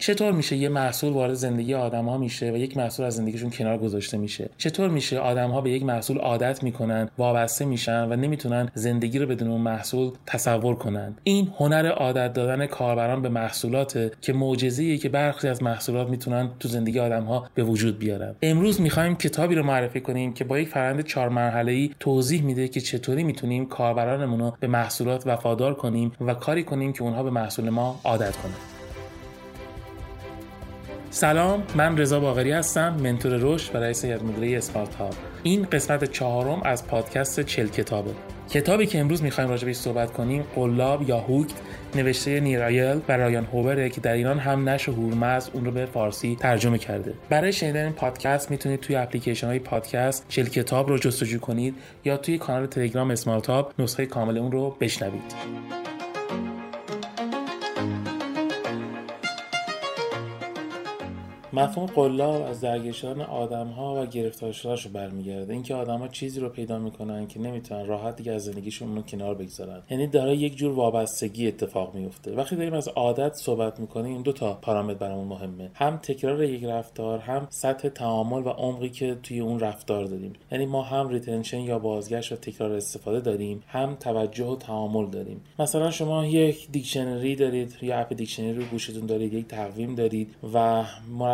چطور میشه یه محصول وارد زندگی آدم ها میشه و یک محصول از زندگیشون کنار گذاشته میشه؟ چطور میشه آدم ها به یک محصول عادت می‌کنن وابسته میشن و نمی‌تونن زندگی رو بدون اون محصول تصور کنن؟ این هنر عادت دادن کاربران به محصولات که معجزه‌ایه که برخی از محصولات می‌تونن تو زندگی آدم ها به وجود بیارن. امروز می‌خوایم کتابی رو معرفی کنیم که با یک فرآیند چهار مرحله‌ای توضیح میده که چطوری می‌تونیم کاربرانمون رو به محصولات وفادار کنیم و کاری کنیم که اونها به محصول ما عادت کنن. سلام من رضا باقری هستم منتور رشد و رئیس هیئت مدیره این قسمت چهارم از پادکست چل کتابه. کتابی که امروز می‌خوایم راجع بهش صحبت کنیم قلاب یا هوکت نوشته نیرایل و رایان هوبره که در ایران هم نشر هورمز اون رو به فارسی ترجمه کرده. برای شنیدن این پادکست می‌تونید توی اپلیکیشن های پادکست چل کتاب رو جستجو کنید یا توی کانال تلگرام اسمارت هاب نسخه کامل اون رو بشنوید. مفهوم قلاب از درگیرشدن آدم ها و گرفتار شدنش رو برمیگرده. اینکه آدم ها چیزی رو پیدا می‌کنن که نمی‌تونن راحت دیگه از زندگیشون رو کنار بگذارن. یعنی داره یک جور وابستگی اتفاق میفته وقتی داریم از عادت صحبت می‌کنیم این دو تا پارامتر برامون مهمه. هم تکرار یک رفتار هم سطح تعامل و عمقی که توی اون رفتار داریم. یعنی ما هم retention یا بازگشت و تکرار استفاده داریم هم توجه و تعامل داریم. مثلا شما یک dictionary دارید یا app dictionary رو گوشیتون دارید یک تقویم دارید و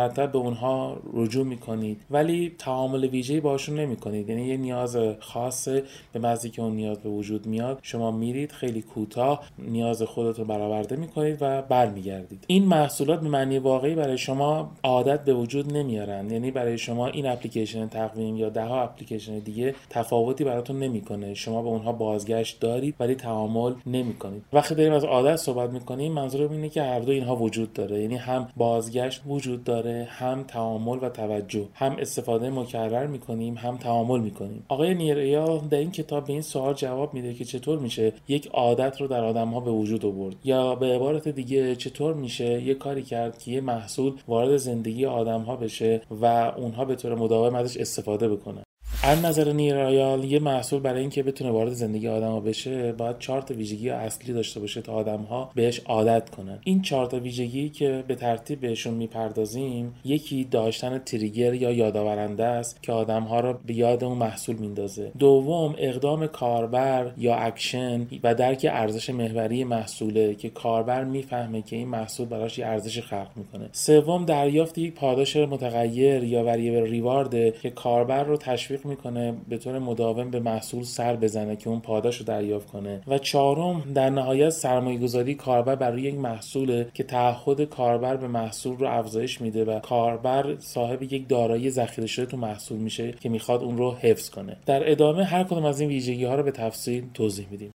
مرتب به اونها رجوع می‌کنید. ولی تعامل ویژه‌ای باشون نمی‌کنید. یعنی یه نیاز خاصه به مزدی که اون نیاز به وجود میاد شما میرید خیلی کوتاه نیاز خودتون برآورده می‌کنید و برمیگردید. این محصولات به معنی واقعی برای شما عادت به وجود نمیارن. یعنی برای شما این اپلیکیشن تقویم یا ده ها اپلیکیشن دیگه تفاوتی براتون نمی‌کنه. شما به اونها بازگشت دارید ولی تعامل نمی‌کنید. وقتی داریم از عادت صحبت می‌کنیم منظورم اینه که هر دو اینها وجود داره. یعنی هم بازگشت وجود داره هم تعامل و توجه هم استفاده مکرر می‌کنیم هم تعامل می‌کنیم. آقای نیریا در این کتاب به این سوال جواب میده که چطور میشه یک عادت رو در آدم ها به وجود آورد یا به عبارت دیگه چطور میشه یه کاری کرد که یه محصول وارد زندگی آدم ها بشه و اونها به طور مداوم ازش استفاده بکنن. از نظر نیر ایال یه محصول برای اینکه بتونه وارد زندگی آدم بشه باید چهار تا ویژگی اصلی داشته باشه تا آدم ها بهش عادت کنن. این چهار تا ویژگی که به ترتیب بهشون می‌پردازیم یکی داشتن trigger یا یادآورنده است که آدم ها رو به یاد اون محصول میندازه. دوم اقدام کاربر یا اکشن و درک ارزش محوری محصوله که کاربر می‌فهمه که این محصول براش یه ارزش خلق می‌کنه. سوم دریافت یک پاداش متغیر یا variable reward که کاربر رو تشویق می‌کنه به طور مداوم به محصول سر بزنه که اون پاداش رو دریافت کنه. و چهارم در نهایت سرمایه گذاری کاربر برای یک محصوله که تعهد کاربر به محصول رو افزایش میده و کاربر صاحب یک دارایی ذخیره شده تو محصول میشه که می‌خواد اون رو حفظ کنه. در ادامه هر کدوم از این ویژگی ها رو به تفصیل توضیح میدیم.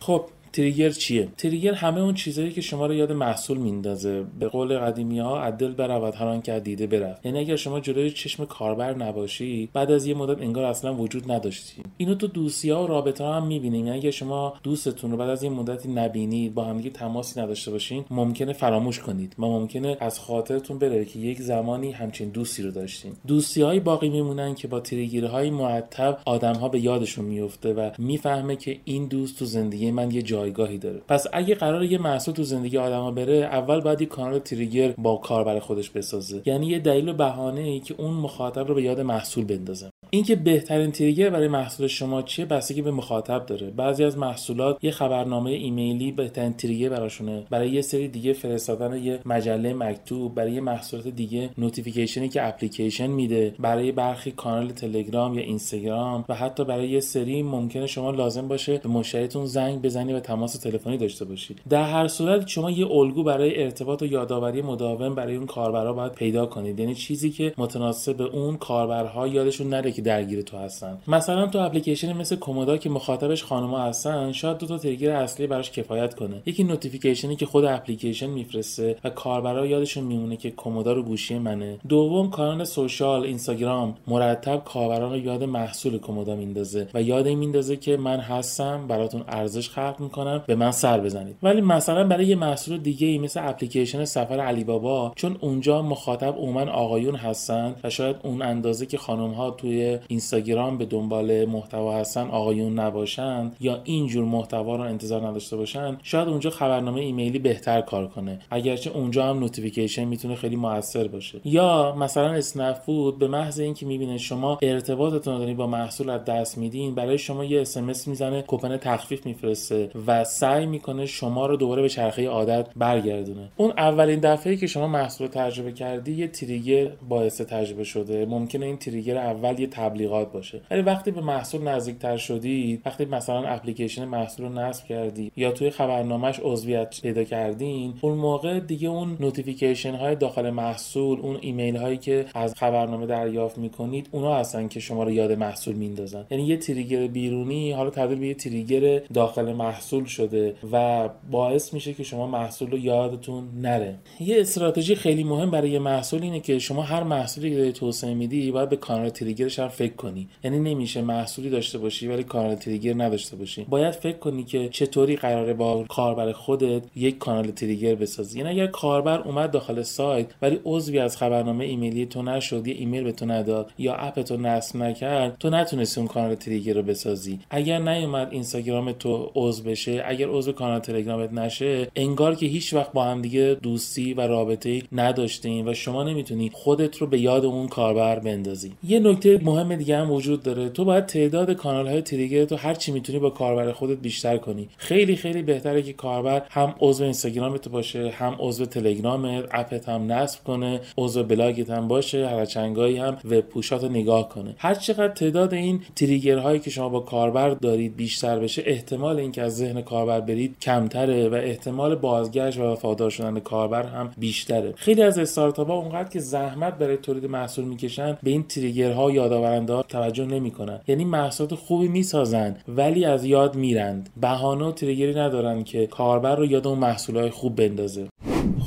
خب تریگر چیه؟ تریگر همه اون چیزهایی که شما رو یاد محصول میندازه. به قول قدیمی ها عدل برود هر آن که دیده برفت. یعنی اگر شما جلوی چشم کاربر نباشی بعد از یه مدت انگار اصلا وجود نداشتی. اینو تو دوستی ها و رابطه ها هم می‌بینیم. یعنی اگر شما دوستتون رو بعد از یه مدتی نبینید با همدیگه تماسی نداشته باشین ممکنه فراموش کنید و ممکنه از خاطرتون بره که یک زمانی همچین دوستی رو داشتین. دوستی های باقی میمونن که با trigger های مرتب آدم ها به یادشون میفته و می‌فهمه که این دوست تو زندگی من یه جایگاهی داره. پس اگه قراره یه محصول تو زندگی آدما بره اول باید یه کانال trigger با کاربر خودش بسازه. یعنی یه دلیل و بهانه ای که اون مخاطب رو به یاد محصول بندازه. اینکه بهترین trigger برای محصول شما چیه بستگی به مخاطب داره. بعضی از محصولات یه خبرنامه ایمیلی بهترین trigger براشونه. برای یه سری دیگه فرستادن یه مجله مکتوب برای یه محصولات دیگه notification ی که اپلیکیشن میده برای برخی کانال تلگرام یا اینستاگرام و حتی برای یه سری ممکنه شما لازم باشه به مشتریتون زنگ بزنی و تماس تلفنی داشته باشید در هر صورت شما یه الگو برای ارتباط و یادآوری مداوم برای اون کاربرا باید پیدا کنید. یعنی چیزی که متناسب اون کاربرها یادشون نره که درگیر تو هستن. مثلا تو اپلیکیشن مثل کومودا که مخاطبش خانم‌ها هستن شاید دو تا trigger اصلی براش کفایت کنه. یکی notification ی که خود اپلیکیشن میفرسته و کاربرا یادشون میمونه که کومودا رو گوشی منه. دوم کانال social اینستاگرام. مرتب کاربران رو یاد محصول کومودا میندازه و یاد این میندازه که من هستم براتون ارزش خلق می‌کنم به من سر بزنید. ولی مثلا برای یه محصول دیگه ای مثل اپلیکیشن سفر علی بابا چون اونجا مخاطب عموما آقایون هستن و شاید اون اندازه که خانم ها توی اینستاگرام به دنبال محتوا هستن آقایون نباشن یا اینجور محتوا رو انتظار نداشته باشن شاید اونجا خبرنامه ایمیلی بهتر کار کنه. اگرچه اونجا هم notification می‌تونه خیلی موثر باشه. یا مثلا اسنپ فود به محض اینکه می‌بینه شما ارتباطتون رو با محصول از دست میدین برای شما یه SMS می‌زنه کوپن تخفیف میفرسته و سعی می‌کنه شما رو دوباره به چرخه عادت برگردونه. اون اولین دفعه که شما محصول تجربه کردی یه trigger باعث تجربه شده. ممکنه این trigger اول یه تبلیغات باشه. ولی وقتی به محصول نزدیکتر شدید وقتی مثلا اپلیکیشن محصول رو نصب کردی یا توی خبرنامهش عضویت پیدا کردین اون موقع دیگه اون notification های داخل محصول اون ایمیل هایی که از خبرنامه دریافت می‌کنید اونا هستن که شما رو یاد محصول میندازن. یعنی یه trigger بیرونی حالا تبدیل به یه trigger داخل محصول شده و باعث میشه که شما محصول رو یادتون نره. یه استراتژی خیلی مهم برای یه محصول اینه که شما هر محصولی که توسعه میدی باید به کانال trigger ش هم فکر کنی. یعنی نمیشه محصولی داشته باشی ولی کانال trigger نداشته باشی. باید فکر کنی که چطوری قراره با کاربر خودت یک کانال trigger بسازی. یعنی اگر کاربر اومد داخل سایت ولی عضوی از خبرنامه ایمیلی تو نشد یه ایمیل به تو نداد یا app تو نصب نکرد تو نتونستی اون کانال trigger رو بسازی. اگر نیومد اینستاگرام تو عضو بشه اگر عضو کانال تلگرامت نشه انگار که هیچ وقت با هم دیگه دوستی و رابطه نداشتین و شما نمی‌تونی خودت رو به یاد اون کاربر بندازی. یه نکته مهم دیگه هم وجود داره. تو باید تعداد کانال های تریگر تو هر چی می‌تونی با کاربر خودت بیشتر کنی. خیلی خیلی بهتره که کاربر هم عضو اینستاگرامت باشه هم عضو تلگرامت اپت هم نصب کنه عضو بلاگت هم باشه هر چنگایی هم وب پوشات نگاه کنه. هر چقدر تعداد این تریگرهایی که شما با کاربر دارید بیشتر بشه احتمال اینکه از ذهن کاربر برید کمتره و احتمال بازگشت و وفادار شدن کاربر هم بیشتره. خیلی از استارتاپ ها اونقدر که زحمت برای تولید محصول می‌کشن به این تریگرها یادآورنده ها توجه نمی‌کنن. یعنی محصولات خوبی می‌سازن ولی از یاد میرند. بهانه و trigger ی ندارن که کاربر رو یاد اون محصولات خوب بندازه.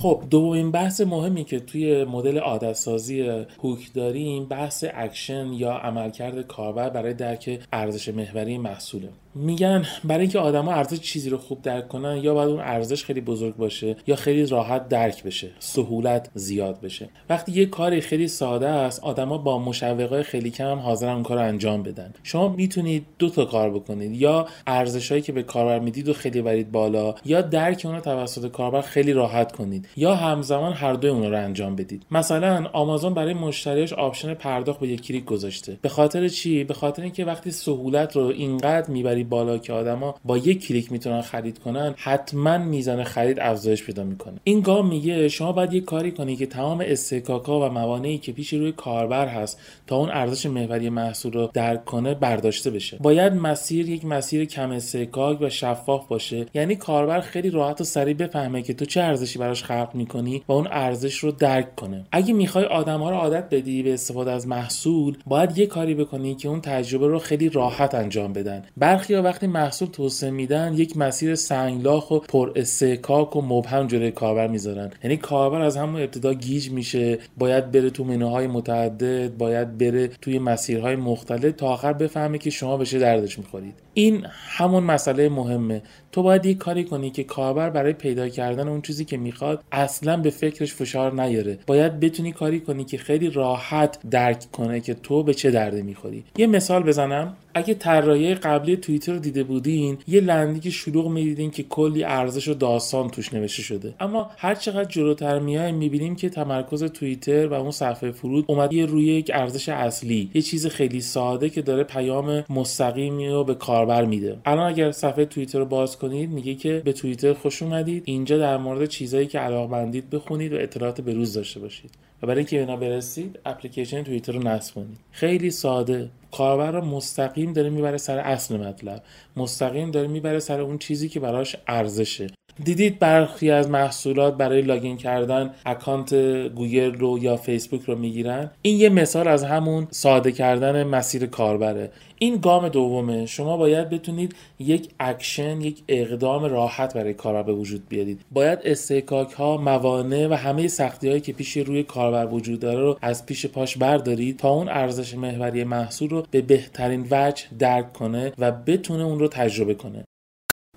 خب دومین بحث مهمی که توی مدل عادت سازی Hook داریم بحث اکشن یا عملکرد کاربر برای درک ارزش محوری محصوله. میگن برای اینکه آدما ارزش چیزی رو خوب درک کنن یا باید اون ارزش خیلی بزرگ باشه یا خیلی راحت درک بشه سهولت زیاد بشه. وقتی یه کاری خیلی ساده است آدما با مشوقای خیلی کم هم حاضرن اون کار انجام بدن. شما می‌تونید دو تا کار بکنید. یا ارزشهایی که به کاربر می‌دید و خیلی برید بالا یا درک اون رو توسط کاربر خیلی راحت کنید. یا همزمان هر دوی اون رو انجام بدید. مثلا آمازون برای مشتریش option پرداخت با یک کلیک گذاشته. به خاطر چی؟ به خاطر اینکه وقتی سهولت رو اینقدر می‌بری بالا که آدما با یک کلیک می‌تونن خرید کنن حتما میزان خرید افزایش پیدا می‌کنه. این گام میگه شما باید یه کاری کنی که تمام اصطکاکا و موانعی که پیش روی کاربر هست تا اون ارزش محوری محصول رو درک کنه برداشته بشه. باید مسیر یک مسیر کم اصطکاک و شفاف باشه. یعنی کاربر خیلی راحت و سریع بفهمه که تو چه ارزشی براش خلق می‌کنی و اون ارزش رو درک کنه. اگه می‌خوای آدم ها رو عادت بدی به استفاده از محصول باید یه کاری بکنی که اون تجربه رو خیلی راحت انجام بدن. برخی وقتی محصول توسعه میدن یک مسیر سنگلاخ و پر اصطکاک و مبهم جلوی کاربر می‌ذارن. یعنی کاربر از همون ابتدا گیج میشه. باید بره تو منوهای متعدد باید بره توی مسیرهای مختلف تا آخر بفهمه که شما به چه دردش می‌خورید. این همون مسئله مهمه. تو باید یک کاری کنی که کاربر برای پیدا کردن اون چیزی که می‌خواد اصلا به فکرش فشار نیاره. باید بتونی کاری کنی که خیلی راحت درک کنه که تو به چه درده می‌خوری. یه مثال بزنم. اگه طراحی قبلی توییتر رو دیده بودین یه landing شلوغ می‌دیدین که کلی ارزش و داستان توش نوشته شده. اما هر چقدر جلوتر میایم می‌بینیم که تمرکز توییتر و اون صفحه فرود اومده روی یک ارزش اصلی. یه چیز خیلی ساده که داره پیام مستقیمی رو به کاربر میده. الان اگر صفحه توییتر رو باز کنید میگه که به توییتر خوش اومدید. اینجا در مورد چیزایی که علاقمندید بخونید و اطلاعات به روز داشته باشید. و برای اینکه اینا برسید اپلیکیشن توییتر رو نصب کنید. خیلی ساده. کاربر رو مستقیم داره می‌بره سر اصل مطلب. مستقیم داره می‌بره سر اون چیزی که براش ارزشه. دیدید برخی از محصولات برای لاگین کردن اکانت گوگل رو یا فیسبوک رو می‌گیرن؟ این یه مثال از همون ساده کردن مسیر کاربره. این گام دومه. شما باید بتونید یک اکشن یک اقدام راحت برای کاربر به وجود بیارید. باید اصطکاک ها موانع و همه سختی هایی که پیش روی کاربر وجود داره رو از پیش پاش بردارید تا اون ارزش محوری محصول رو به بهترین وجه درک کنه و بتونه اون رو تجربه کنه.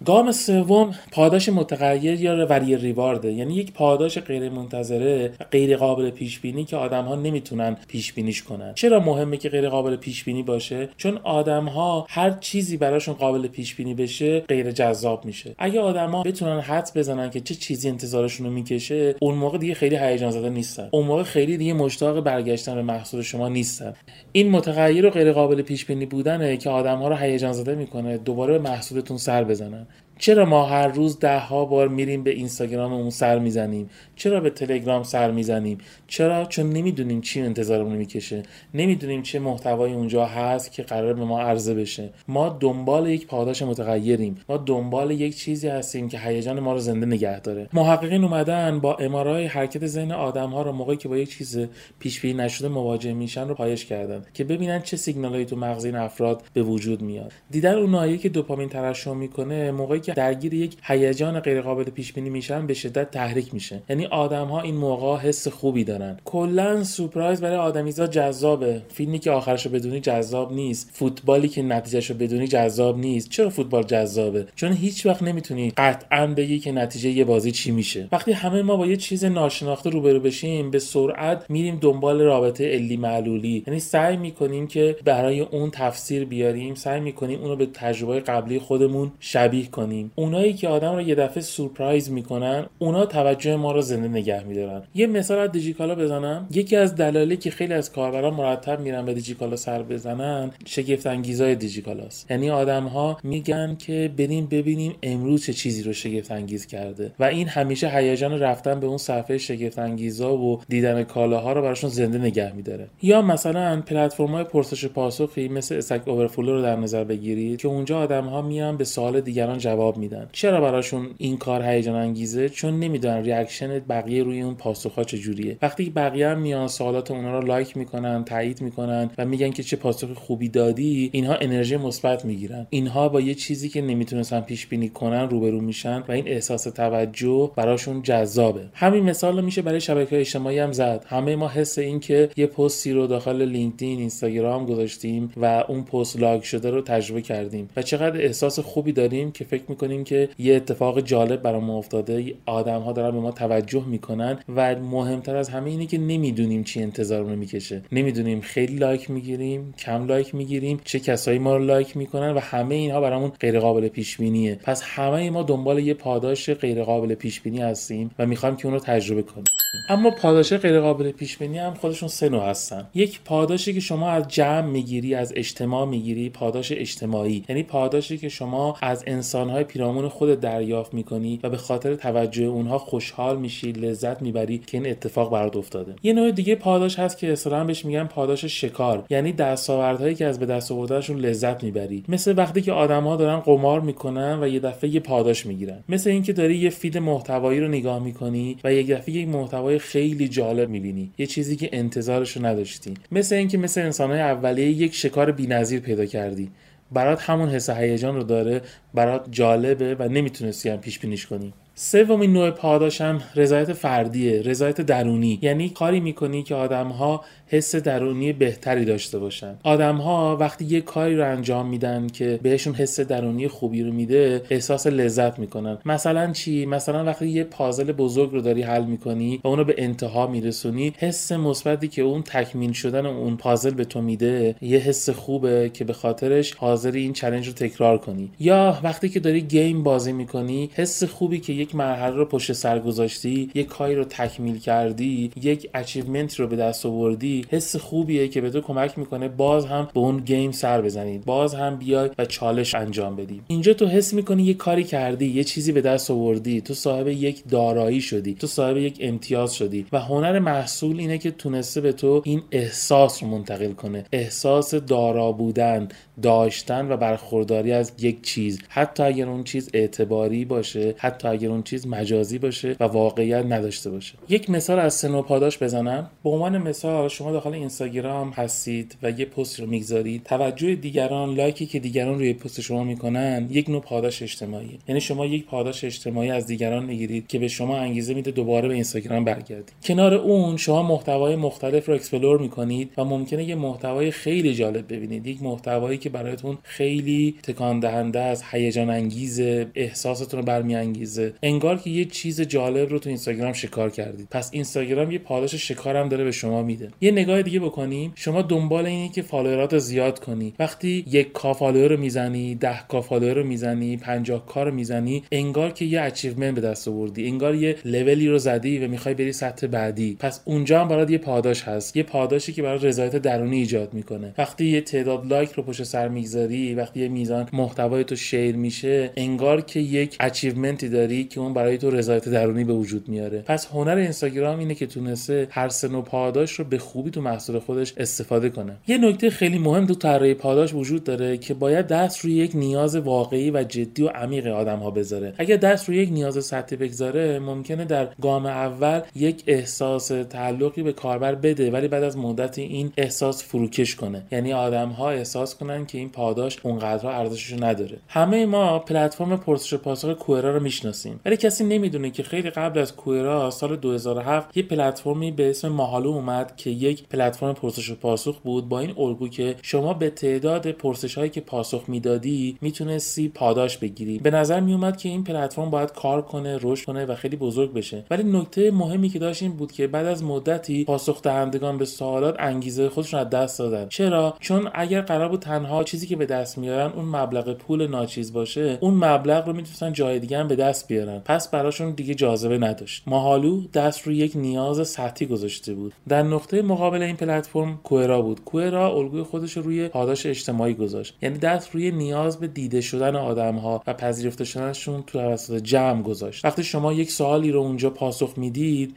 گام سوم پاداش متغیر یا variable reward ه. یعنی یک پاداش غیر منتظره غیر قابل پیش بینی که آدم ها نمی‌تونن پیش بینیش کنن. چرا مهمه که غیر قابل پیش بینی باشه؟ چون آدم ها هر چیزی براشون قابل پیش بینی بشه غیر جذاب میشه. اگه آدما بتونن حد بزنن که چه چیزی انتظارشون رو می‌کشه اون موقع دیگه خیلی هیجان زده نیستن. اون موقع خیلی دیگه مشتاق برگشتن به محصول شما نیستن. این متغیر و غیر قابل پیش بینی بودنه که آدم ها رو هیجان زده می‌کنه دوباره به محصولتون سر بزنن. چرا ما هر روز ده ها بار میریم به اینستاگراممون سر می‌زنیم؟ چرا به تلگرام سر می‌زنیم؟ چرا؟ چون نمی‌دونیم چی انتظارمون می‌کشه. نمی‌دونیم چه محتوایی اونجا هست که قرار به ما عرضه بشه. ما دنبال یک پاداش متغیریم. ما دنبال یک چیزی هستیم که هیجان ما رو زنده نگه داره. محققین اومدن با امارای حرکت ذهن آدم ها رو موقعی که با یک چیز پیش بینی نشده مواجه میشن رو پایش کردن که ببینن چه سیگنالایی تو مغز این افراد به وجود میاد. دیدن اون که دوپامین ترشح می‌کنه موقعی که درگیر یک هیجان غیرقابل پیش بینی میشن به شدت تحریک میشه. یعنی آدم ها این موقع حس خوبی دارن. کلا سورپرایز برای آدمیزا جذابه. فیلمی که آخرشو بدونی جذاب نیست. فوتبالی که نتیجهشو بدونی جذاب نیست. چرا فوتبال جذابه؟ چون هیچ وقت نمی‌تونی قطعا بگی که نتیجه یه بازی چی میشه. وقتی همه ما با یه چیز ناشناخته روبرو بشیم به سرعت میریم دنبال رابطه علی معلولی. یعنی سعی می‌کنیم که برای اون تفسیر بیاریم سعی می‌کنیم اونو به تجربه قبلی خودمون شبیه کنیم. اونایی که آدم رو یه دفعه سورپرایز می‌کنن اونا توجه ما رو زنده نگه میدارن. یه مثال از دیجیکالا بزنم. یکی از دلایلی که خیلی از کاربران مرتب میرن به دیجیکالا سر بزنن شگفت انگیزای دیجیکالاست. یعنی آدم ها میگن که بریم ببینیم امروز چه چیزی رو شگفت انگیز کرده. و این همیشه هیجان رفتن به اون صفحه شگفت انگیزا و دیدن کالاها رو براشون زنده نگه میداره. یا مثلا پلتفرم های پرسش پاسخی مثل استک اوورفلو رو در نظر بگیرید که اونجا آدم ها میان به سوال دیگران جواب میدن. چرا براشون این کار هیجان انگیزه؟ چون نمی‌دونن reaction بقیه روی اون پاسخ ها چجوریه. وقتی بقیه هم میان سوالات اونا رو لایک می‌کنن تایید می‌کنن و میگن که چه پاسخ خوبی دادی اینها انرژی مثبت می‌گیرن. اینها با یه چیزی که نمی‌تونستن پیش بینی کنن روبرو میشن و این احساس توجه براشون جذابه. همین مثال میشه برای شبکه اجتماعی هم زد. همه ما حس این که یه پستی رو داخل لینکدین اینستاگرام گذاشتیم و اون پست لایک شده رو تجربه کردیم. و چقدر احساس خوبی داریم که فکر می‌کنیم که یه اتفاق جالب برام افتاده. آدم ها دارن به ما توجه می‌کنن و مهمتر از همه اینه که نمی‌دونیم چی انتظارمون می‌کشه. نمی‌دونیم خیلی لایک می‌گیریم کم لایک می‌گیریم چه کسایی ما رو لایک می‌کنن و همه اینها برامون غیر قابل پیش بینیه پس همه ما دنبال یه پاداش غیر قابل پیش بینی هستیم و می‌خوایم که اون رو تجربه کنیم. اما پاداش غیر قابل پیش بینی هم خودشون سه نوع هستن. یک پاداشی که شما از جمع می‌گیری از اجتماع می‌گیری پاداش اجتماعی. یعنی پاداشی که شما از انسانهای پیرامون خود دریافت می‌کنی و به خاطر توجه اونها خوشحال میشی لذت می‌بری که این اتفاق برات افتاده. یه نوع دیگه پاداش هست که اصطلاحا بهش میگن پاداش شکار. یعنی دستاوردهایی که از به دست آوردنشون لذت می‌بری. مثل وقتی که آدمها دارن قمار می‌کنن و یه دفعه یه پاداش می‌گیرن. مثل اینکه داری یه فیلم محتوایی رو نگاه می‌کنی و یک دفعه یک محتوای خیلی جالب می‌بینی. یه چیزی که انتظارش رو نداشتی. مثل اینکه مثل انسانهای اولیه یک شکار بی‌نظیر پیدا کردی. برات همون حس هیجان رو داره برات جالبه و نمی‌تونستی هم پیش بینیش کنی. سومین نوع پاداشم رضایت فردیه رضایت درونی. یعنی کاری می‌کنی که آدمها حس درونی بهتری داشته باشن. آدمها وقتی یه کاری رو انجام میدن که بهشون حس درونی خوبی رو میده احساس لذت می‌کنن. مثلا چی؟ مثلا وقتی یه پازل بزرگ رو داری حل می‌کنی و اونو به انتها میرسونی حس مثبتی که اون تکمیل شدن اون پازل به تو میده یه حس خوبه که به خاطرش حاضری این چلنج رو تکرار کنی. یا وقتی که داری گیم بازی می‌کنی حس خوبی که یک مرحله رو پشت سر گذاشتی یک کاری رو تکمیل کردی یک achievement رو به دست آوردی حس خوبیه که به تو کمک می‌کنه باز هم به اون game سر بزنید باز هم بیای و چالش انجام بدی. اینجا تو حس می‌کنی یه کاری کردی یه چیزی به دست آوردی. تو صاحب یک دارایی شدی. تو صاحب یک امتیاز شدی. و هنر محصول اینه که تونسته به تو این احساس رو منتقل کنه. احساس دارا بودن داشتن و برخورداری از یک چیز. حتی اگر اون چیز اعتباری باشه حتی اگر اون چیز مجازی باشه و واقعیت نداشته باشه. یک مثال از سه نوع پاداش بزنم. به عنوان مثال شما داخل اینستاگرام هستید و یه پست رو می‌گذارید توجه دیگران لایکی که دیگران روی پست شما می‌کنن یک نوع پاداش اجتماعی. یعنی شما یک پاداش اجتماعی از دیگران می‌گیرید که به شما انگیزه میده دوباره به اینستاگرام برگردید. کنار اون شما محتوای مختلف رو explore می‌کنید و ممکنه یه محتوای خیلی جالب ببینید. یک محتوایی که برایتون خیلی تکان دهنده است هیجان انگیز احساستون رو برمیانگیزه. انگار که یه چیز جالب رو تو اینستاگرام شکار کردید. پس اینستاگرام یه پاداش شکار هم داره به شما میده. یه نگاه دیگه بکنیم شما دنبال اینی که follower ات زیاد کنی. وقتی یک K follower رو می‌زنی ده K follower رو می‌زنی 50 K رو می‌زنی انگار که یه achievement به دست آوردی انگار یه لولی رو زدی و می‌خوای بری سطح بعدی. پس اونجا هم برات یه پاداش هست. یه پاداشی که برای رضایت درونی ایجاد می‌کنه. وقتی یه تعداد لایک رو پشت سر می‌گذاری وقتی یه میزان محتوای تو share میشه انگار که یک achievement ی داری که اون برای تو رضایت درونی به وجود میاره. پس هنر اینستاگرام اینه که تونسته هر سه نوع پاداش رو به خوبی تو محصول خودش استفاده کنه. یه نکته خیلی مهم تو طراحی پاداش وجود داره که باید دست روی یک نیاز واقعی و جدی و عمیق آدم ها بذاره. اگر دست روی یک نیاز سطحی بگذاره ممکنه در گام اول یک احساس تعلقی به کاربر بده ولی بعد از مدتی این احساس فروکش کنه. یعنی آدم ها احساس کنن که این پاداش اونقدر ارزشش نداره. همه ما پلتفرم پرسش و پاسخ کوئرا رو می‌شناسیم. ولی کسی نمی‌دونه که خیلی قبل از کوئرا سال 2007 یه پلتفرمی به اسم ماهالو اومد که یک پلتفرم پرسش و پاسخ بود. با این الگو که شما به تعداد پرسش هایی که پاسخ می‌دادی می‌تونستی پاداش بگیری. به نظر میومد که این پلتفرم باید کار کنه رشد کنه و خیلی بزرگ بشه. ولی نکته مهمی که داشت این بود که بعد از مدتی پاسخ دهندگان به سوالات انگیزه خودشون از دست دادن. چرا؟ چون اگر قرار بود تنها چیزی که به دست میارن اون مبلغ پول ناچیز باشه اون مبلغ رو می‌تونستن جای دیگه هم به دست بیارن. پس براشون دیگه جاذبه نداشت. ماهالو دست روی یک نیاز سطحی گذاشته بود. در نقطه مقابل این پلتفرم کوئرا بود. کوئرا الگوی خودش رو روی پاداش اجتماعی گذاشت. یعنی دست روی نیاز به دیده شدن آدم ها و پذیرفته شدنشون توسط جمع گذاشت. وقتی شما یک سوالی رو اونجا پاسخ می‌دید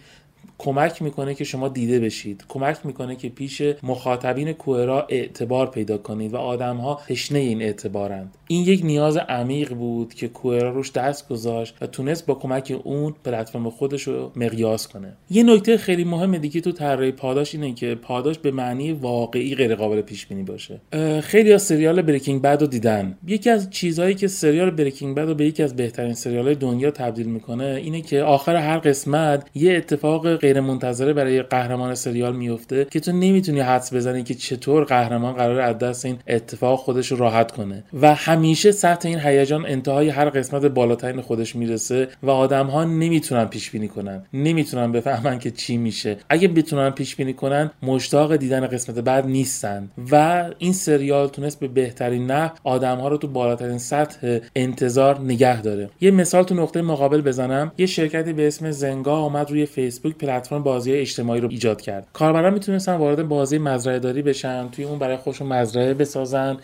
کمک می‌کنه که شما دیده بشید. کمک می‌کنه که پیش مخاطبین کوئرا اعتبار پیدا کنید و آدم ها تشنه این اعتبارند. این یک نیاز عمیق بود که کوئرا روش دست گذاشت و تونست با کمک اون پلتفرم خودش رو مقیاس کنه. یه نکته خیلی مهم دیگه تو طراحی پاداش اینه که پاداش به معنی واقعی غیر قابل پیش بینی باشه. خیلی از سریال بریکینگ بد رو دیدن. یکی از چیزهایی که سریال بریکینگ بد رو به یکی از بهترین سریال دنیا تبدیل می‌کنه اینه که آخر هر قسمت یه اتفاق غیر منتظره برای قهرمان سریال میفته که تو نمی‌تونی حدس بزنی که چطور قهرمان قرار از دست این اتفاق خودش رو راحت کنه. و همیشه سطح این هیجان انتهای هر قسمت بالاترین خودش می‌رسه و آدم ها نمی‌تونن پیش بینی کنن. نمی‌تونن بفهمن که چی میشه. اگه بتونن پیش بینی کنن مشتاق دیدن قسمت بعد نیستن. و این سریال تونست به بهترین نحو آدم ها رو تو بالاترین سطح انتظار نگه داره. یه مثال تو نقطه مقابل بزنم. یه شرکتی به اسم زنگا اومد روی فیسبوک پلتفرم بازی اجتماعی رو ایجاد کرد. کاربران می‌تونستن وارد بازی مزرعه داری بشن توی اون برای خودشون مزرعه بسازن.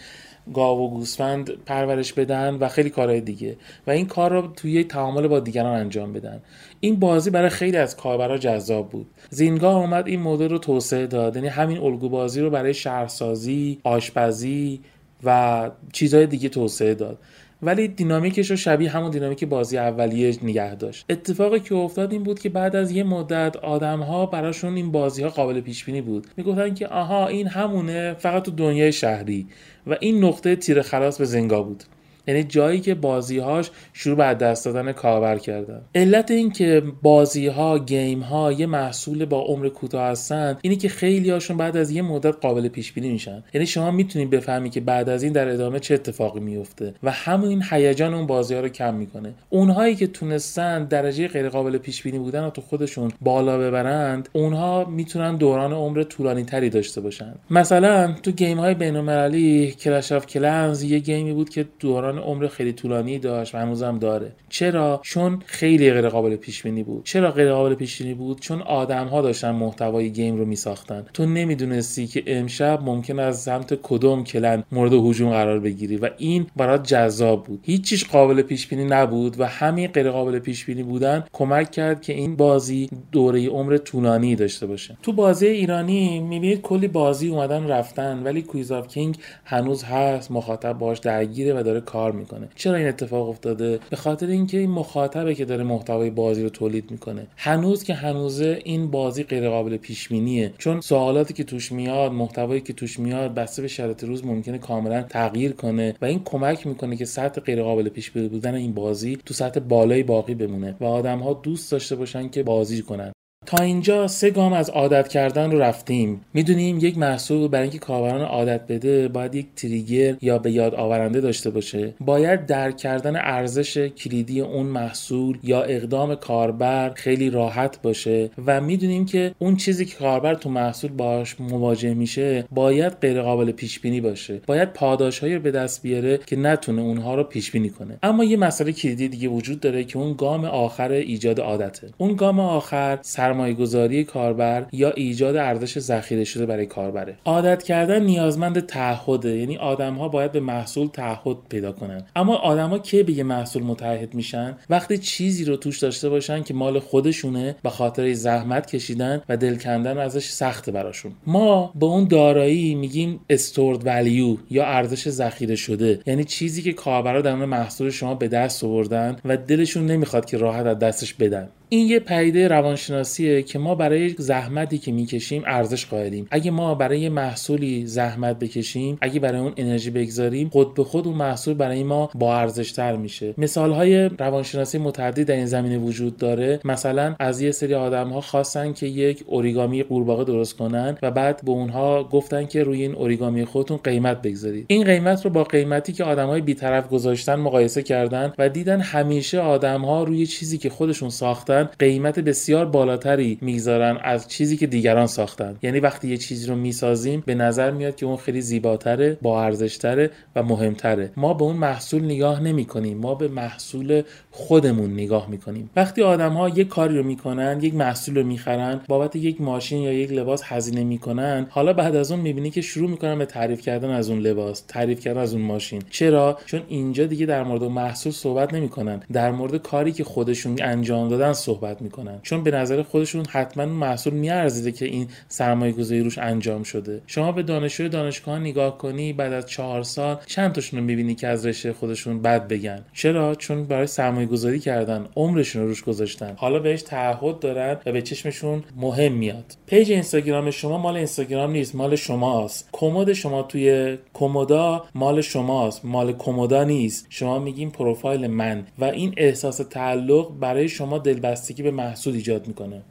گاو و گوسفند پرورش بدن و خیلی کارهای دیگه. و این کار رو توی تعامل با دیگران انجام بدن. این بازی برای خیلی از کاربرا جذاب بود. زینگاه اومد این مدل رو توسعه داد. یعنی همین الگو بازی رو برای شهرسازی آشپزی و چیزهای دیگه توسعه داد. ولی دینامیکش رو شبیه همون دینامیک بازی اولیه نگه داشت. اتفاقی که افتاد این بود که بعد از یه مدت آدم ها براشون این بازی ها قابل پیش بینی بود. می‌گفتن که آها این همونه فقط تو دنیای شهری. و این نقطه تیر خلاص به زینگا بود. یعنی جایی که بازیهاش شروع به از دست دادن کاربر کردن. علت این که بازی ها game ها یه محصول با عمر کوتاه هستن اینه که خیلی هاشون بعد از یه مدت قابل پیش بینی میشن. یعنی شما می‌تونید بفهمی که بعد از این در ادامه چه اتفاقی میفته و همون هیجان اون بازی ها رو کم می‌کنه. اونهایی که تونستن درجه غیر قابل پیش بینی بودن رو تو خودشون بالا ببرند اونها می‌تونن دوران عمر طولانی تری داشته باشن. مثلا تو game های بین‌المللی کلش اف کلنز یه game ی بود که دوران عمر خیلی طولانی داشت و هنوزم داره. چرا؟ چون خیلی غیر قابل پیش بینی بود. چرا غیر قابل پیش بینی بود؟ چون آدم ها داشتن محتوای game رو میساختن. تو نمی‌دونستی که امشب ممکنه از سمت کدوم clan مورد هجوم قرار بگیری و این برات جذاب بود. هیچیش قابل پیش بینی نبود و همین غیر قابل پیش بینی بودن کمک کرد که این بازی دوره عمر طولانی داشته باشه. تو بازی ایرانی می‌بینید کلی بازی اومدن رفتن ولی کوییز آف کینگ هنوز هست مخاطب باش درگیره و داره کار کار می‌کنه. چرا این اتفاق افتاده؟ به خاطر اینکه این مخاطبه که داره محتوای بازی رو تولید می‌کنه. هنوز که هنوزه این بازی غیر قابل پیش بینیه چون سوالاتی که توش میاد محتوایی که توش میاد بسته به شرایط روز ممکنه کاملا تغییر کنه و این کمک می‌کنه که سطح غیر قابل پیش بودن این بازی تو سطح بالایی باقی بمونه و آدم ها دوست داشته باشن که بازی کنن. تا اینجا سه گام از عادت کردن رو رفتیم. می‌دونیم یک محصول برای اینکه کاربران عادت بده باید یک تریگر یا به یاد آورنده داشته باشه. باید درک کردن ارزش کلیدی اون محصول یا اقدام کاربر خیلی راحت باشه و می‌دونیم که اون چیزی که کاربر تو محصول باش مواجه میشه باید غیر قابل پیش بینی باشه. باید پاداشهایی رو به دست بیاره که نتونه اونها رو پیش بینی کنه. اما یه مسئله کلیدی دیگه وجود داره که اون گام آخر ایجاد عادته. اون گام آخر سر سرمایه گذاری کاربر یا ایجاد ارزش ذخیره شده برای کاربره. عادت کردن نیازمند تعهده یعنی آدم ها باید به محصول تعهد پیدا کنن. اما آدما کی به یه محصول متعهد میشن؟ وقتی چیزی رو توش داشته باشن که مال خودشونه به خاطر زحمت کشیدن و دل کندن ازش سخته براشون. ما به اون دارایی میگیم استورد ولیو یا ارزش ذخیره شده. یعنی چیزی که کاربرا در محصول شما به دست آوردن و دلشون نمی‌خواد که راحت از دستش بدن. این یه پدیده روانشناسیه که ما برای زحمتی که می‌کشیم ارزش قائلیم. اگه ما برای محصولی زحمت بکشیم اگه برای اون انرژی بگذاریم خود به خود اون محصول برای ما با ارزش تر میشه. مثال های روانشناسی متعدد در این زمینه وجود داره. مثلا از یه سری آدم ها خواستن که یک اوریگامی قورباغه درست کنن و بعد به اونها گفتن که روی این اوریگامی خودتون قیمت بگذارید. این قیمت رو با قیمتی که آدم های بیطرف گذاشتن مقایسه کردن و دیدن همیشه آدم ها روی چیزی که خودشون ساختن قیمت بسیار بالاتری می‌گذارن از چیزی که دیگران ساختن. یعنی وقتی یه چیزی رو می‌سازیم به نظر میاد که اون خیلی زیباتره با ارزشتره و مهمتره. ما به اون محصول نگاه نمی کنیم ما به محصول خودمون نگاه می‌کنیم. وقتی آدم ها یک کاری رو می‌کنن یک محصول رو می‌خرن بابت یک ماشین یا یک لباس هزینه می‌کنن حالا بعد از اون می‌بینی که شروع می‌کنن به تعریف کردن از اون لباس تعریف کردن از اون ماشین. چرا؟ چون اینجا دیگه در مورد محصول صحبت نمی‌کنن. در مورد کاری که خودشون انجام دادن صحبت می‌کنن. چون به نظر خودشون حتما محصول میارزیده که این سرمایه گذاری روش انجام شده. شما به دانشجوی دانشگاه نگاه کنی بعد از چهار سال چند تاشون رو می‌بینی که از رشته خودشون بد بگن؟ چرا؟ چون برای سرمایه گذاری کردن عمرشون رو روش گذاشتن. حالا بهش تعهد دارن و به چشمشون مهم میاد. پیج اینستاگرام شما مال اینستاگرام نیست مال شماست. کمد شما توی کمودا مال شماست مال کمودا نیست. شما میگین پروفایل من و این احساس تعلق برای شما دلبسته وابستگی به محصول ایجاد می‌کنه.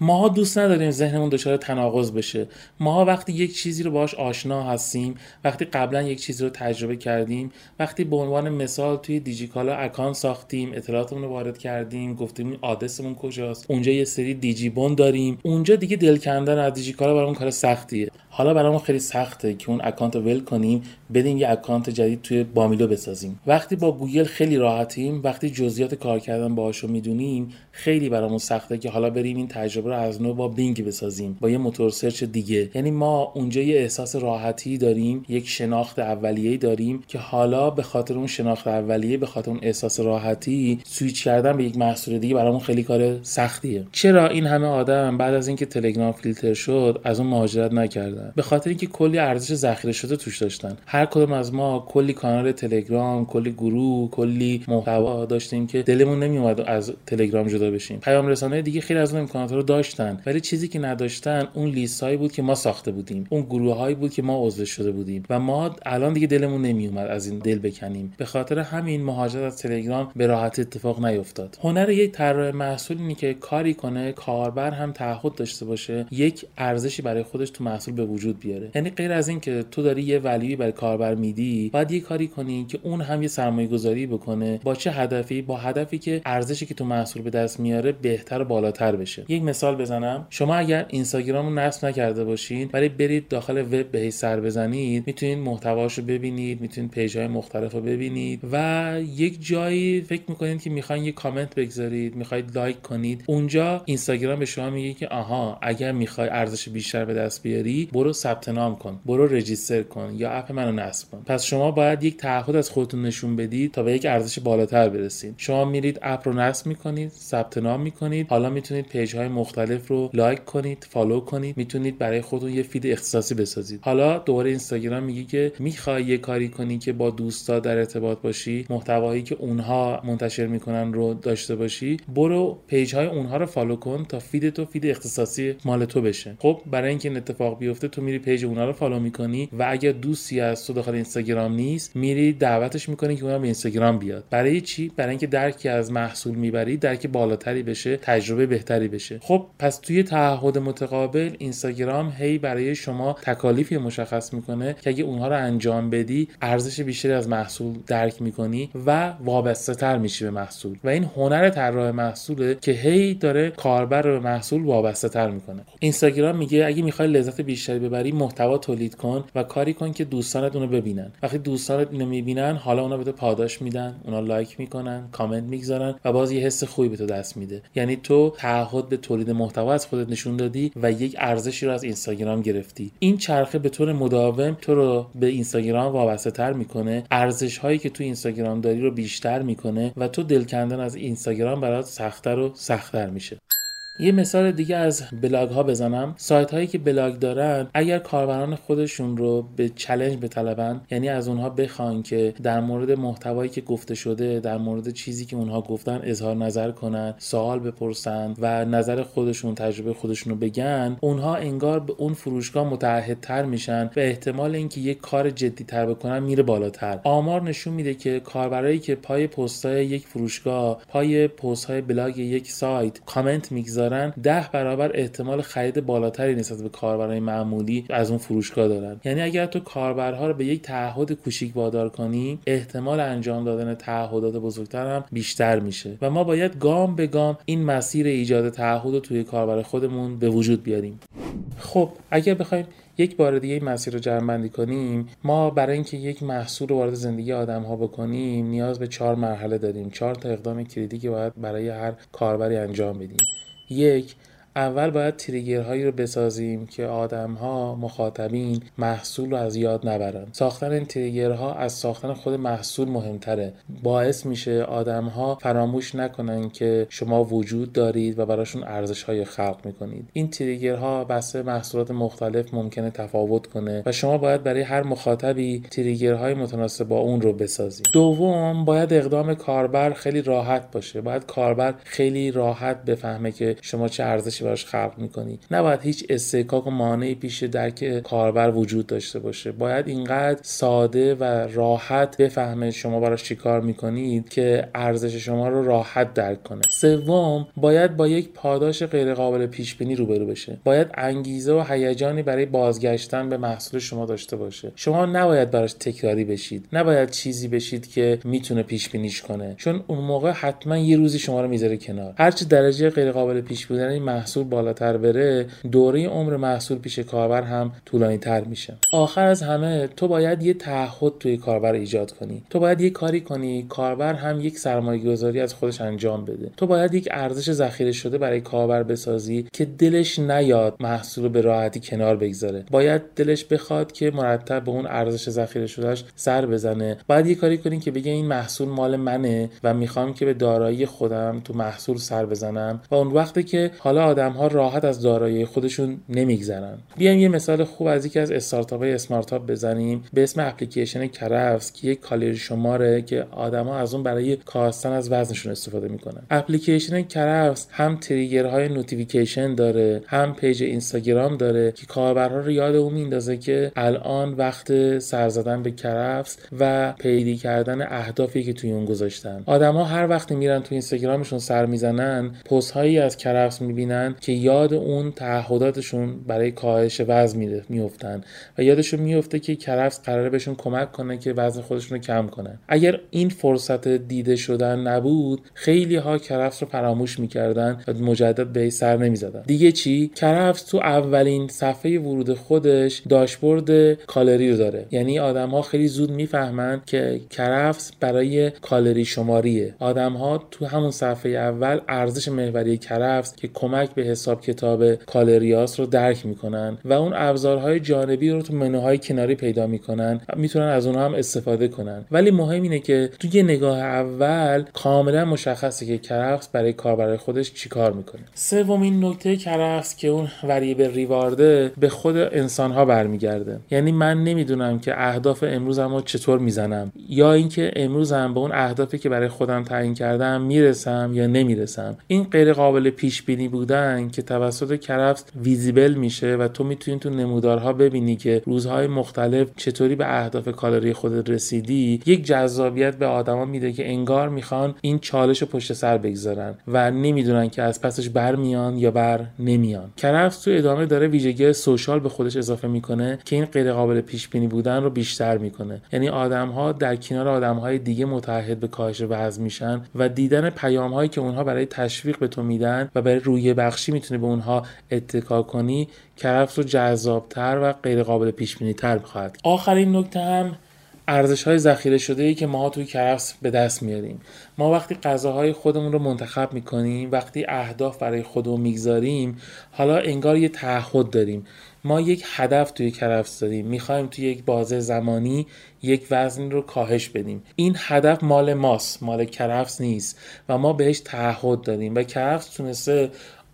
ماها دوست نداریم ذهنمون دچار تناقض بشه. ماها وقتی یک چیزی رو باش آشنا هستیم وقتی قبلا یک چیزی رو تجربه کردیم وقتی به عنوان مثال توی دیجیکالا account ساختیم اطلاعاتمون رو وارد کردیم گفتیم آدرسمون کجاست اونجا یه سری دیجی بون داریم اونجا دیگه دل کندن از دیجیکالا برامون کار سختیه. حالا برامون خیلی سخته که اون account رو ول کنیم بریم یه account جدید توی بامیلو بسازیم. وقتی با گوگل خیلی راحتیم وقتی جزئیات کار کردن باهاش رو می‌دونیم خیلی برامون سخته که حالا بریم این تجربه رو از نو با بینگ بسازیم با یه موتور search دیگه. یعنی ما اونجا یه احساس راحتی داریم یک شناخت اولیه‌ای داریم که حالا به خاطر اون شناخت اولیه به خاطر اون احساس راحتی سویچ کردن به یک محصول دیگه برامون خیلی کار سختیه. چرا این همه آدم بعد از اینکه تلگرام فیلتر شد از اون مهاجرت نکردن؟ به خاطر اینکه کلی ارزش ذخیره شده توش داشتن. هر کدوم از ما کلی کانال تلگرام کلی گروه کلی محتوا داشتیم که دلمون نمیومد از تلگرام جدا بشیم. پیام رسانه دیگه خیلی از اون امکانات رو داشتن ولی چیزی که نداشتن اون لیست هایی بود که ما ساخته بودیم. اون گروه هایی بود که ما عضو شده بودیم. و ما الان دیگه دلمون نمیومد از این دل بکنیم. به خاطر همین مهاجرت از تلگرام به راحتی اتفاق نیفتاد. هنر یک طراح محصول اینه که کاری کنه کاربر هم تعهد داشته باشه یک ارزشی برای خودش تو محصول به وجود بیاره. یعنی غیر از این که تو داری یه ولیوی برای کاربر میدی باید یه کاری کنی که اون هم یه سرمایه گذاری بکنه با چه هدفی؟ با هدفی که ارزشی که تو محصول به دست میاره بهتر و بالاتر بشه. یک مثال بزنم. شما اگر اینستاگرام رو نصب نکرده باشین ولی برید داخل وب بهش سر بزنید می‌تونید محتواش رو ببینید می‌تونید page های مختلف رو ببینید و یک جایی فکر می‌کنید که می‌خواین یه کامنت بگذارید می‌خواید like کنید. اونجا اینستاگرام به شما میگه که آها اگر می‌خوای ارزش بیشتر به دست بیاری برو ثبت نام کن برو register کن یا app منو نصب کن. پس شما باید یک تعهد از خودتون نشون بدید تا به یک ارزش بالاتر برسید. شما میرید app رو نصب می‌کنید ثبت نام می‌کنید. حالا می‌تونید page های مختلف رو like کنید follow کنید. می‌تونید برای خودتون یه feed اختصاصی بسازید. حالا دوباره اینستاگرام میگه که می‌خوای یه کاری کنی که با دوستا در ارتباط باشی محتوایی که اونها منتشر می‌کنن رو داشته باشی برو page های اونها رو follow کن تا feed تو feed اختصاصی مال تو بشه. خب برای اینکه این اتفاق بیفته تو میری page اونها رو follow می‌کنی و اگر دوستی از تو داخل اینستاگرام نیست میری دعوتش می‌کنی که اونم به اینستاگرام بیاد. برای چی؟ برای اینکه درکی از محصول می‌بری درک بالاتری بشه تجربه بهتری بشه. خب پس توی تعهد متقابل اینستاگرام هی برای شما تکالیفی مشخص می‌کنه که اگه اونها رو انجام بدی ارزش بیشتری از محصول درک می‌کنی و وابسته تر میشی به محصول. و این هنر طراح محصوله که هی داره کاربر رو به محصول وابسته تر می‌کنه اینستاگرام میگه اگه می‌خوای لذت بیشتری ببری محتوا تولید کن و کاری کن که دوستانت اونو ببینن. وقتی دوستانت اینو می‌بینن حالا اونا به تو پاداش میدن اونا لایک می‌کنن کامنت می‌گذارن و باز یه حس خوبی به تو دست میده. یعنی تو تعهد به تولید محتوا از خودت نشون دادی و یک ارزشی رو از اینستاگرام گرفتی. این چرخه به طور مداوم تو رو به اینستاگرام وابسته تر می‌کنه ارزش هایی که تو اینستاگرام داری رو بیشتر می‌کنه و تو دل کندن از اینستاگرام برات سختتر و سختتر میشه. یه مثال دیگه از بلاگ ها بزنم. سایت هایی که بلاگ دارن اگر کاربران خودشون رو به challenge بطلبن یعنی از اونها بخوان که در مورد محتوایی که گفته شده در مورد چیزی که اونها گفتن اظهار نظر کنن سوال بپرسن و نظر خودشون تجربه خودشون رو بگن اونها انگار به اون فروشگاه متعهدتر میشن و احتمال اینکه یک کار جدی تر بکنن میره بالاتر. آمار نشون میده که کاربرایی که پای پستای یک فروشگاه پای پست های بلاگ یک سایت کامنت می‌گذارن دارن ده برابر احتمال خرید بالاتری نسبت به کاربرای معمولی از اون فروشگاه دارن. یعنی اگر تو کاربرها رو به یک تعهد کوچیک وادار کنی احتمال انجام دادن تعهدات بزرگتر هم بیشتر میشه. و ما باید گام به گام این مسیر ایجاد تعهد رو توی کاربر خودمون به وجود بیاریم. خب اگر بخوایم یک بار دیگه این مسیر رو جمع کنیم ما برای اینکه یک محصول رو وارد زندگی آدم ها بکنیم نیاز به چهار مرحله داریم. چهار تا اقدام کلیدی که باید برای هر کاربری انجام بدیم. یک. اول باید تریگرهایی رو بسازیم که آدم ها مخاطبین محصول رو از یاد نبرن. ساختن این تریگرها از ساختن خود محصول مهمتره. باعث میشه آدم ها فراموش نکنن که شما وجود دارید و براشون ارزش های خلق می‌کنید. این تریگرها بسته محصولات مختلف ممکنه تفاوت کنه و شما باید برای هر مخاطبی تریگرهای متناسب با اون رو بسازید. دوم باید اقدام کاربر خیلی راحت باشه. باید کاربر خیلی راحت بفهمه که شما چه ارزشی براش خلق می‌کنی. نباید هیچ استحکاک و مانعی پیش درک کاربر وجود داشته باشه. باید اینقدر ساده و راحت بفهمه شما براش چیکار می‌کنید که ارزش شما رو راحت درک کنه. سوم باید با یک پاداش غیرقابل پیش بینی روبرو بشه. باید انگیزه و هیجانی برای بازگشتن به محصول شما داشته باشه. شما نباید براش تکراری بشید. نباید چیزی بشید که می‌تونه پیش بینیش کنه. چون اون موقع حتما یه روزی شما رو می‌ذاره کنار. هرچی درجه غیرقابل پیش بینی محصول محصول بالاتر بره دوره عمر محصول پیش کاربر هم طولانی تر میشه. آخر از همه تو باید یه تعهد توی کاربر ایجاد کنی. تو باید یه کاری کنی کاربر هم یک سرمایه گذاری از خودش انجام بده. تو باید یک ارزش ذخیره شده برای کاربر بسازی که دلش نیاد محصول رو به راحتی کنار بگذاره. باید دلش بخواد که مرتب به اون ارزش ذخیره شدهش سر بزنه. باید یه کاری کنی که بگه این محصول مال منه و می‌خوام که به دارایی خودم تو محصول سر بزنم. و اون وقتی که حالا آدم ها راحت از دارایی خودشون نمیگذرن. بیایم یه مثال خوب از یکی از استارتاپ های اسمارت بزنیم. به اسم اپلیکیشن کرفس که یک کالری شماره که آدما از اون برای کاستن از وزنشون استفاده می‌کنن. اپلیکیشن کرفس هم trigger های notification داره هم page اینستاگرام داره که کاربرها رو یاد اون میندازه که الان وقت سر زدن به کرفس و پیگیری کردن اهدافی که توی اون گذاشتن. آدما هر وقتی میرن تو اینستاگرامشون سر می‌زنن پست هایی از کرفس می‌بینن که یاد اون تعهداتشون برای کاهش وزن میفتن و یادشون میفته که کرفس قراره بهشون کمک کنه که وزن خودشون رو کم کنن اگر این فرصت دیده شدن نبود خیلی ها کرفس رو فراموش می‌کردن و مجدد بهش سر نمی‌زدن. دیگه چی؟ کرفس تو اولین صفحه ورود خودش داشبورد کالری رو داره. یعنی آدم ها خیلی زود می‌فهمند که کرفس برای کالری شماریه. آدم ها تو همون صفحه اول ارزش محوری کرفس که کمک به حساب کتاب کالریاس رو درک می‌کنن و اون ابزارهای جانبی رو تو منوهای کناری پیدا می‌کنن می‌تونن از اونها هم استفاده کنن. ولی مهم اینه که تو یه نگاه اول کاملا مشخصه که کرفس برای کاربرای خودش چیکار می‌کنه. سومین نکته کرفس که اون وریبل ریوارده به خود انسان ها برمیگرده. یعنی من نمی‌دونم که اهداف امروزم رو چطور می‌زنم یا اینکه امروزم به اون اهدافی که برای خودم تعیین کردم می‌رسم یا نمی‌رسم. این غیر قابل پیش بینی بودن که توسط کرفس ویزیبل میشه و تو می‌تونی تو نمودارها ببینی که روزهای مختلف چطوری به اهداف کالری خودت رسیدی یک جذابیت به آدما میده که انگار می‌خوان این چالش رو پشت سر بگذارن و نمی‌دونن که از پسش برمیان یا بر نمیان. کرفس تو ادامه داره ویژگی سوشال به خودش اضافه می‌کنه که این غیر قابل پیش بینی بودن رو بیشتر می‌کنه. یعنی آدم ها در کنار آدم های دیگه متحد به کاهش وزن میشن و دیدن پیام هایی که اونها برای تشویق به تو میدن و برای روی بخشی می‌تونه به اونها اتکا کنی کرفس رو جذابتر و غیر قابل پیش بینی تر بخواهد آخرین نکته هم ارزش های ذخیره شده ای که ما توی کرفس به دست میاریم. ما وقتی غذاهای خودمون رو منتخب می‌کنیم وقتی اهداف برای خودمون می‌گذاریم حالا انگار یه تعهد داریم. ما یک هدف توی کرفس داریم. می‌خوایم توی یک بازه زمانی یک وزن رو کاهش بدیم. این هدف مال ماست مال کرفس نیست و ما بهش تعهد داریم و کرفس تونسته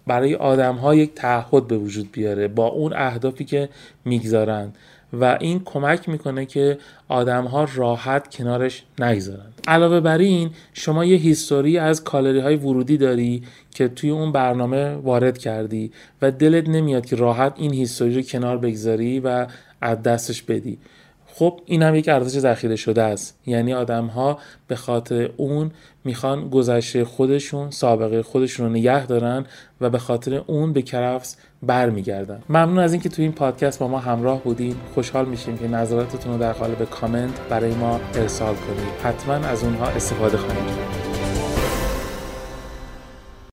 برای آدم ها یک تعهد به وجود بیاره با اون اهدافی که می‌گذارن. و این کمک می‌کنه که آدم ها راحت کنارش نگذارن. علاوه بر این شما یه هیستوری از کالری های ورودی داری که توی اون برنامه وارد کردی و دلت نمیاد که راحت این هیستوری رو کنار بگذاری و از دستش بدی. خب این هم یک ارزش ذخیره شده است. یعنی آدم ها به خاطر اون می‌خوان گذشته خودشون سابقه خودشون رو نگه دارن و به خاطر اون به کرفس برمیگردن. ممنون از اینکه تو این پادکست با ما همراه بودین. خوشحال میشیم که نظراتتون رو در قالب کامنت برای ما ارسال کنید. حتما از اونها استفاده کنید